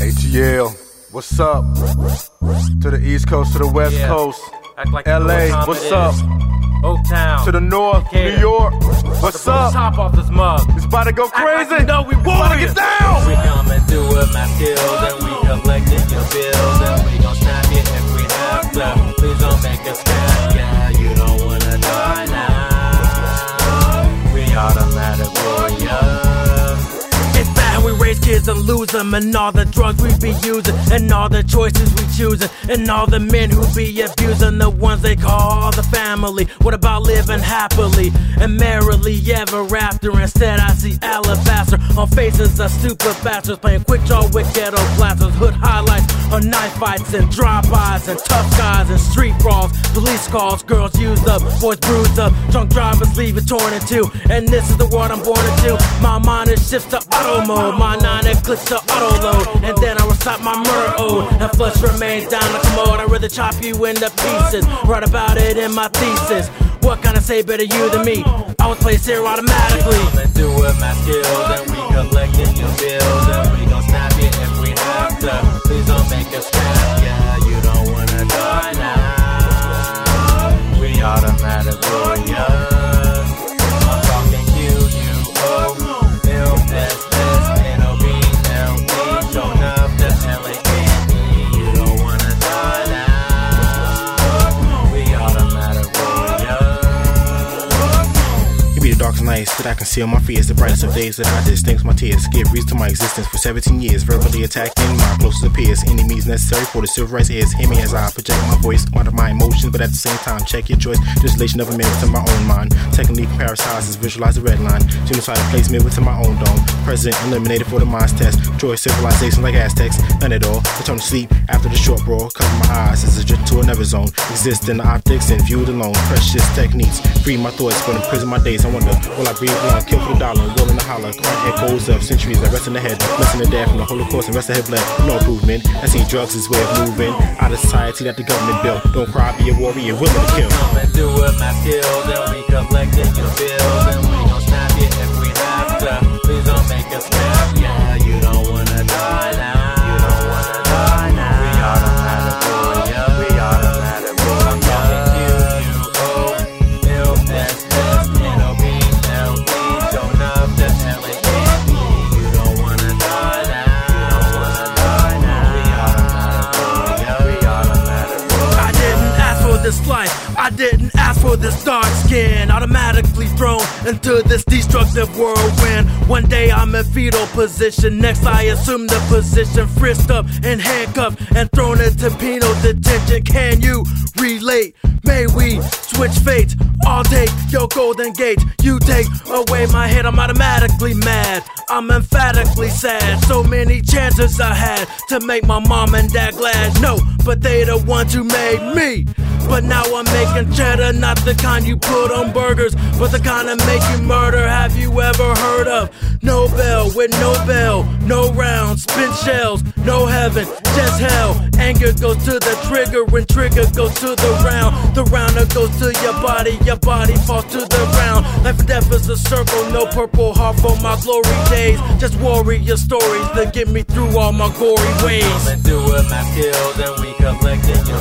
ATL, what's up? To the East Coast, to the West Yeah. Coast. Act like LA, what's up? is. Oak Town. To the North, Decatur. New York, what's to up? Top off this mug. It's about to go Act like crazy. you know we want to get down. We coming through with my skills and we collecting your bills and we gon' snap you if we have to. Please don't make us snap, yeah. You don't wanna die now. We automatic warriors. And lose them, and all the drugs we be using, and all the choices we choosing, and all the men who be abusing the ones they call the family. What about living happily and merrily ever after? Instead, I see alabaster on faces of stupid bastards playing quick draw with ghetto blasters, hood highlights on knife fights and drive-bys and tough guys and street brawls, police calls, girls used up, boys bruised up, drunk drivers leave it torn in two, and this is the world I'm born into. My mind is shifts to auto mode, my nine it clicks to auto load, and then I recite my murder ode, and flesh remains down the commode. I'd rather chop you into pieces, write about it in my thesis. What can I say better you than me? I was placed here automatically. Coming through with my skills, and we collecting your bills, and we gon' snap you if we have to. Please don't make us snap, darkest nights that I conceal my fears, the brightest of days that I distinct my tears. Give reason to my existence for 17 years, verbally attacking my closest peers. Means necessary for the civil rights is. Hear me as I project my voice, quantify my emotions, but at the same time, check your choice. Distillation of a man within my own mind. Technically, parasites visualize the red line. Genocidal placement within my own dome. Present, eliminated for the mind's test. Joy civilization like Aztecs, none at all. Return to sleep after the short brawl. Cover my eyes as a drift to another zone. Exist in the optics and viewed alone. Precious techniques, free my thoughts, but imprison my days. I wonder, will I breathe long, kill for the dollar, will in the holler. Current echoes of centuries that rest in the head. Listen to death from the Holocaust and rest of head blood. No improvement. I see drugs as way of moving. Out of society that the government built. Don't cry, be a warrior, willing to kill. Coming through with my skills, and we your bills, and we for this dark skin. Automatically thrown into this destructive whirlwind. One day I'm in fetal position. Next I assume the position. Frisked up and handcuffed and thrown into penal detention. Can you relate? May we switch fates? I'll take your golden gate. You take away my head. I'm automatically mad. I'm emphatically sad. So many chances I had to make my mom and dad glad. No, but they the ones who made me. But now I'm making cheddar, not the kind you put on burgers, but the kind that make you murder. Have you ever heard of Nobel with no bell, no rounds, spin shells, no heaven, just hell? Anger goes to the trigger, and trigger goes to the round. The rounder goes to your body, your body falls to the ground. Life and death is a circle, no purple heart for my glory days. Just warrior stories that get me through all my gory ways. Coming through with my skills, and we collecting your